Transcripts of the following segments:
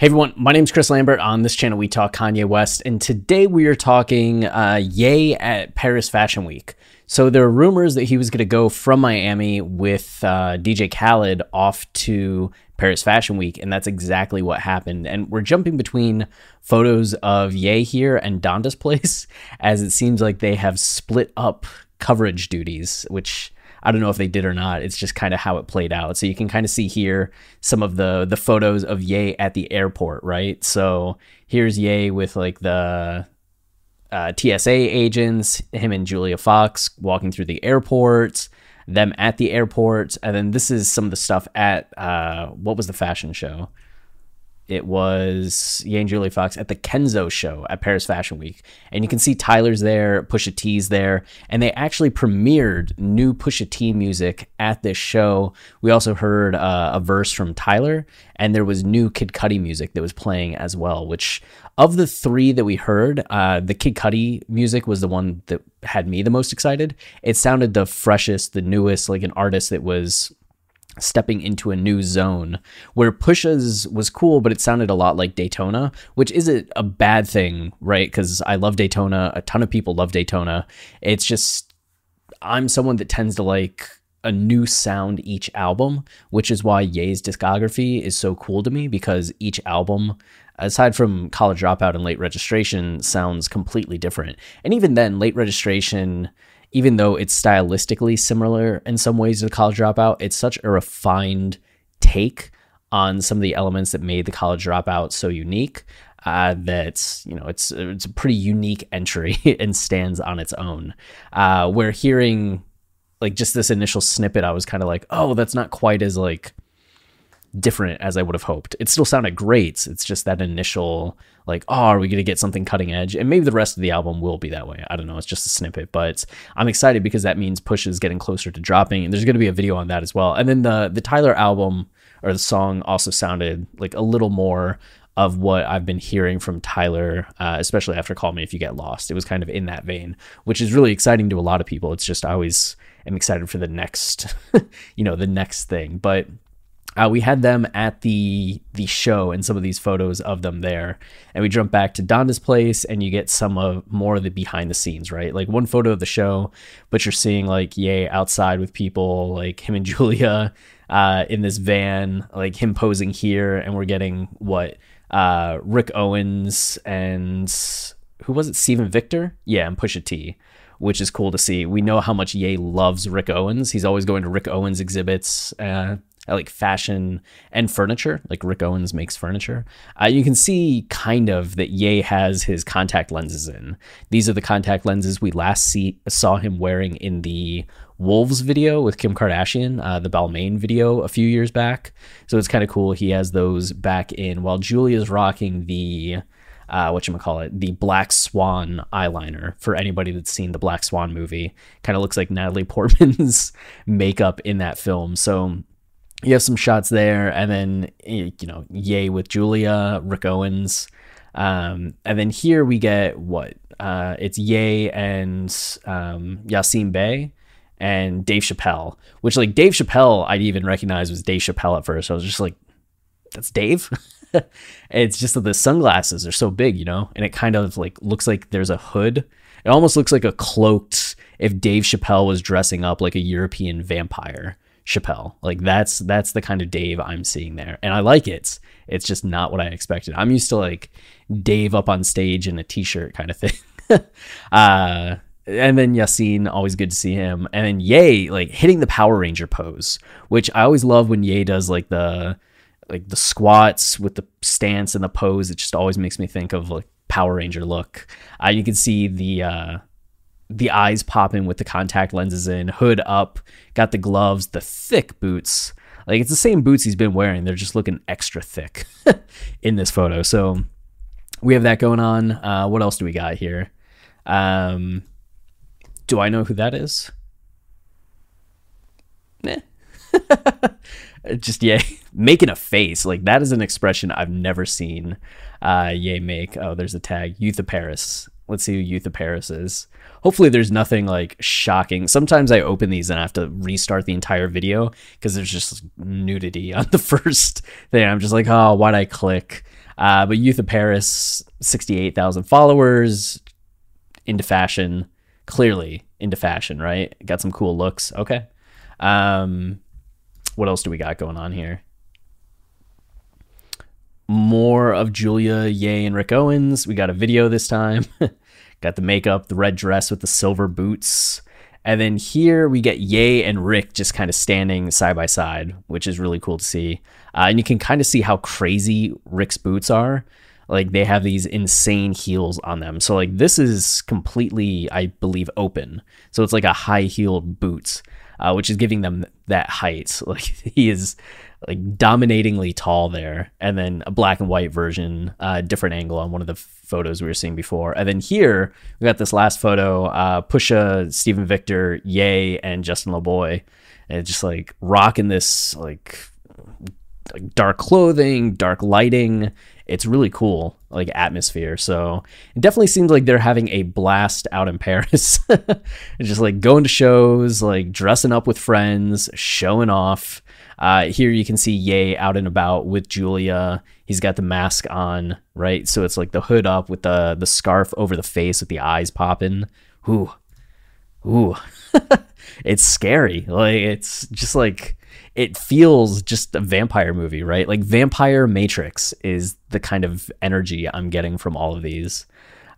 Hey everyone, my name is Chris Lambert. On this channel, we talk Kanye West, and today we are talking uh, Ye at Paris Fashion Week. So there are rumors that he was going to go from Miami with uh, DJ Khaled off to Paris Fashion Week, and that's exactly what happened. And we're jumping between photos of Ye here and Donda's place, as it seems like they have split up coverage duties, which I don't know if they did or not. It's just kind of how it played out. So you can kind of see here some of the the photos of Ye at the airport, right? So here's Ye with like the uh, TSA agents, him and Julia Fox walking through the airport, them at the airport, and then this is some of the stuff at uh, what was the fashion show? It was Ye and Julia Fox at the Kenzo show at Paris Fashion Week. And you can see Tyler's there, Pusha T's there, and they actually premiered new Pusha T music at this show. We also heard uh, a verse from Tyler, and there was new Kid Cudi music that was playing as well, which of the three that we heard, uh, the Kid Cudi music was the one that had me the most excited. It sounded the freshest, the newest, like an artist that was stepping into a new zone where Push's was cool, but it sounded a lot like Daytona, which isn't a bad thing, right? Because I love Daytona. A ton of people love Daytona. It's just, I'm someone that tends to like a new sound each album, which is why Ye's discography is so cool to me because each album, aside from College Dropout and Late Registration, sounds completely different. And even then, Late Registration even though it's stylistically similar in some ways to College Dropout, it's such a refined take on some of the elements that made the College Dropout so unique. Uh, that you know it's it's a pretty unique entry and stands on its own. Uh, where hearing like just this initial snippet, I was kind of like, oh, that's not quite as like different as I would have hoped. It still sounded great. It's just that initial like, oh, are we going to get something cutting edge? And maybe the rest of the album will be that way. I don't know. It's just a snippet, but I'm excited because that means Push is getting closer to dropping, and there's going to be a video on that as well. And then the the Tyler album or the song also sounded like a little more of what I've been hearing from Tyler, uh, especially after Call Me If You Get Lost. It was kind of in that vein, which is really exciting to a lot of people. It's just I always am excited for the next, you know, the next thing. But uh, we had them at the the show and some of these photos of them there and we jump back to donda's place and you get some of more of the behind the scenes right like one photo of the show but you're seeing like Ye outside with people like him and julia uh, in this van like him posing here and we're getting what uh, rick owens and who was it Steven Victor yeah and pusha t which is cool to see. We know how much Ye loves Rick Owens. He's always going to Rick Owens exhibits. Uh, like fashion and furniture. Like Rick Owens makes furniture. Uh, you can see kind of that Ye has his contact lenses in. These are the contact lenses we last see saw him wearing in the Wolves video with Kim Kardashian, uh, the Balmain video a few years back. So it's kind of cool. He has those back in while Julia's rocking the uh, what you call it, the Black Swan eyeliner. For anybody that's seen the Black Swan movie, kind of looks like Natalie Portman's makeup in that film. So you have some shots there, and then you know, Ye with Julia, Rick Owens, um, and then here we get what? Uh, it's Ye and um, Yasiin Bey and Dave Chappelle, which like Dave Chappelle, I'd even recognize was Dave Chappelle at first. I was just like, that's Dave. it's just that the sunglasses are so big, you know, and it kind of like looks like there's a hood. It almost looks like a cloaked if Dave Chappelle was dressing up like a European vampire. Chappelle. Like that's that's the kind of Dave I'm seeing there, and I like it. It's just not what I expected. I'm used to like Dave up on stage in a t-shirt kind of thing. uh, and then Yasiin, always good to see him. And then Ye, like hitting the Power Ranger pose, which I always love when Ye does like the like the squats with the stance and the pose. It just always makes me think of like Power Ranger look. Uh, you can see the uh, the eyes popping with the contact lenses in, hood up, got the gloves, the thick boots. Like it's the same boots he's been wearing. They're just looking extra thick in this photo. So we have that going on. Uh, what else do we got here? Um, do I know who that is? Just yeah, making a face like that is an expression I've never seen. Uh, Ye make. Oh, there's a tag. Youth of Paris. Let's see who Youth of Paris is. Hopefully, there's nothing like shocking. Sometimes I open these and I have to restart the entire video because there's just nudity on the first thing. I'm just like, oh, why'd I click? Uh, but Youth of Paris, 68,000 followers, into fashion, clearly into fashion, right? Got some cool looks. Okay. Um, what else do we got going on here? More of Julia, Ye, and Rick Owens. We got a video this time. got the makeup, the red dress with the silver boots. And then here we get Ye and Rick just kind of standing side by side, which is really cool to see. Uh, and you can kind of see how crazy Rick's boots are. Like they have these insane heels on them. So like this is completely, I believe, open. So it's like a high heeled boots, uh, which is giving them that height. Like he is like dominatingly tall there. And then a black and white version, uh, different angle on one of the photos we were seeing before. And then here we got this last photo, uh, Pusha, Steven Victor, Ye, and Justin LaBoy. And just like rocking this like dark clothing, dark lighting. It's really cool, like atmosphere. So it definitely seems like they're having a blast out in Paris. just like going to shows, like dressing up with friends, showing off. Uh, here you can see Ye out and about with Julia. He's got the mask on, right? So it's like the hood up with the the scarf over the face with the eyes popping. Ooh, ooh, it's scary. Like it's just like it feels just a vampire movie, right? Like Vampire Matrix is the kind of energy I'm getting from all of these.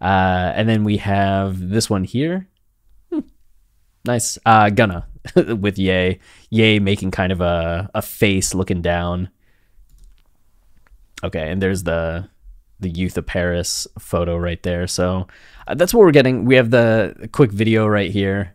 Uh, and then we have this one here. Hmm. Nice. Uh, Gunna with Ye. Ye making kind of a, a face looking down. Okay, and there's the the Youth of Paris photo right there. So uh, that's what we're getting. We have the quick video right here.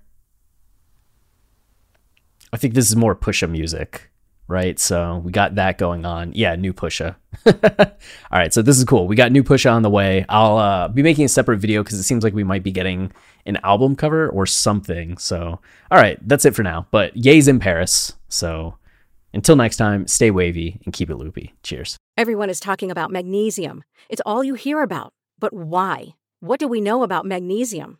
I think this is more Pusha music, right? So we got that going on. Yeah, new Pusha. All right, so this is cool. We got new Pusha on the way. I'll uh, be making a separate video because it seems like we might be getting an album cover or something. So, all right, that's it for now. But Ye's in Paris. So until next time, stay wavy and keep it loopy. Cheers. Everyone is talking about magnesium. It's all you hear about. But why? What do we know about magnesium?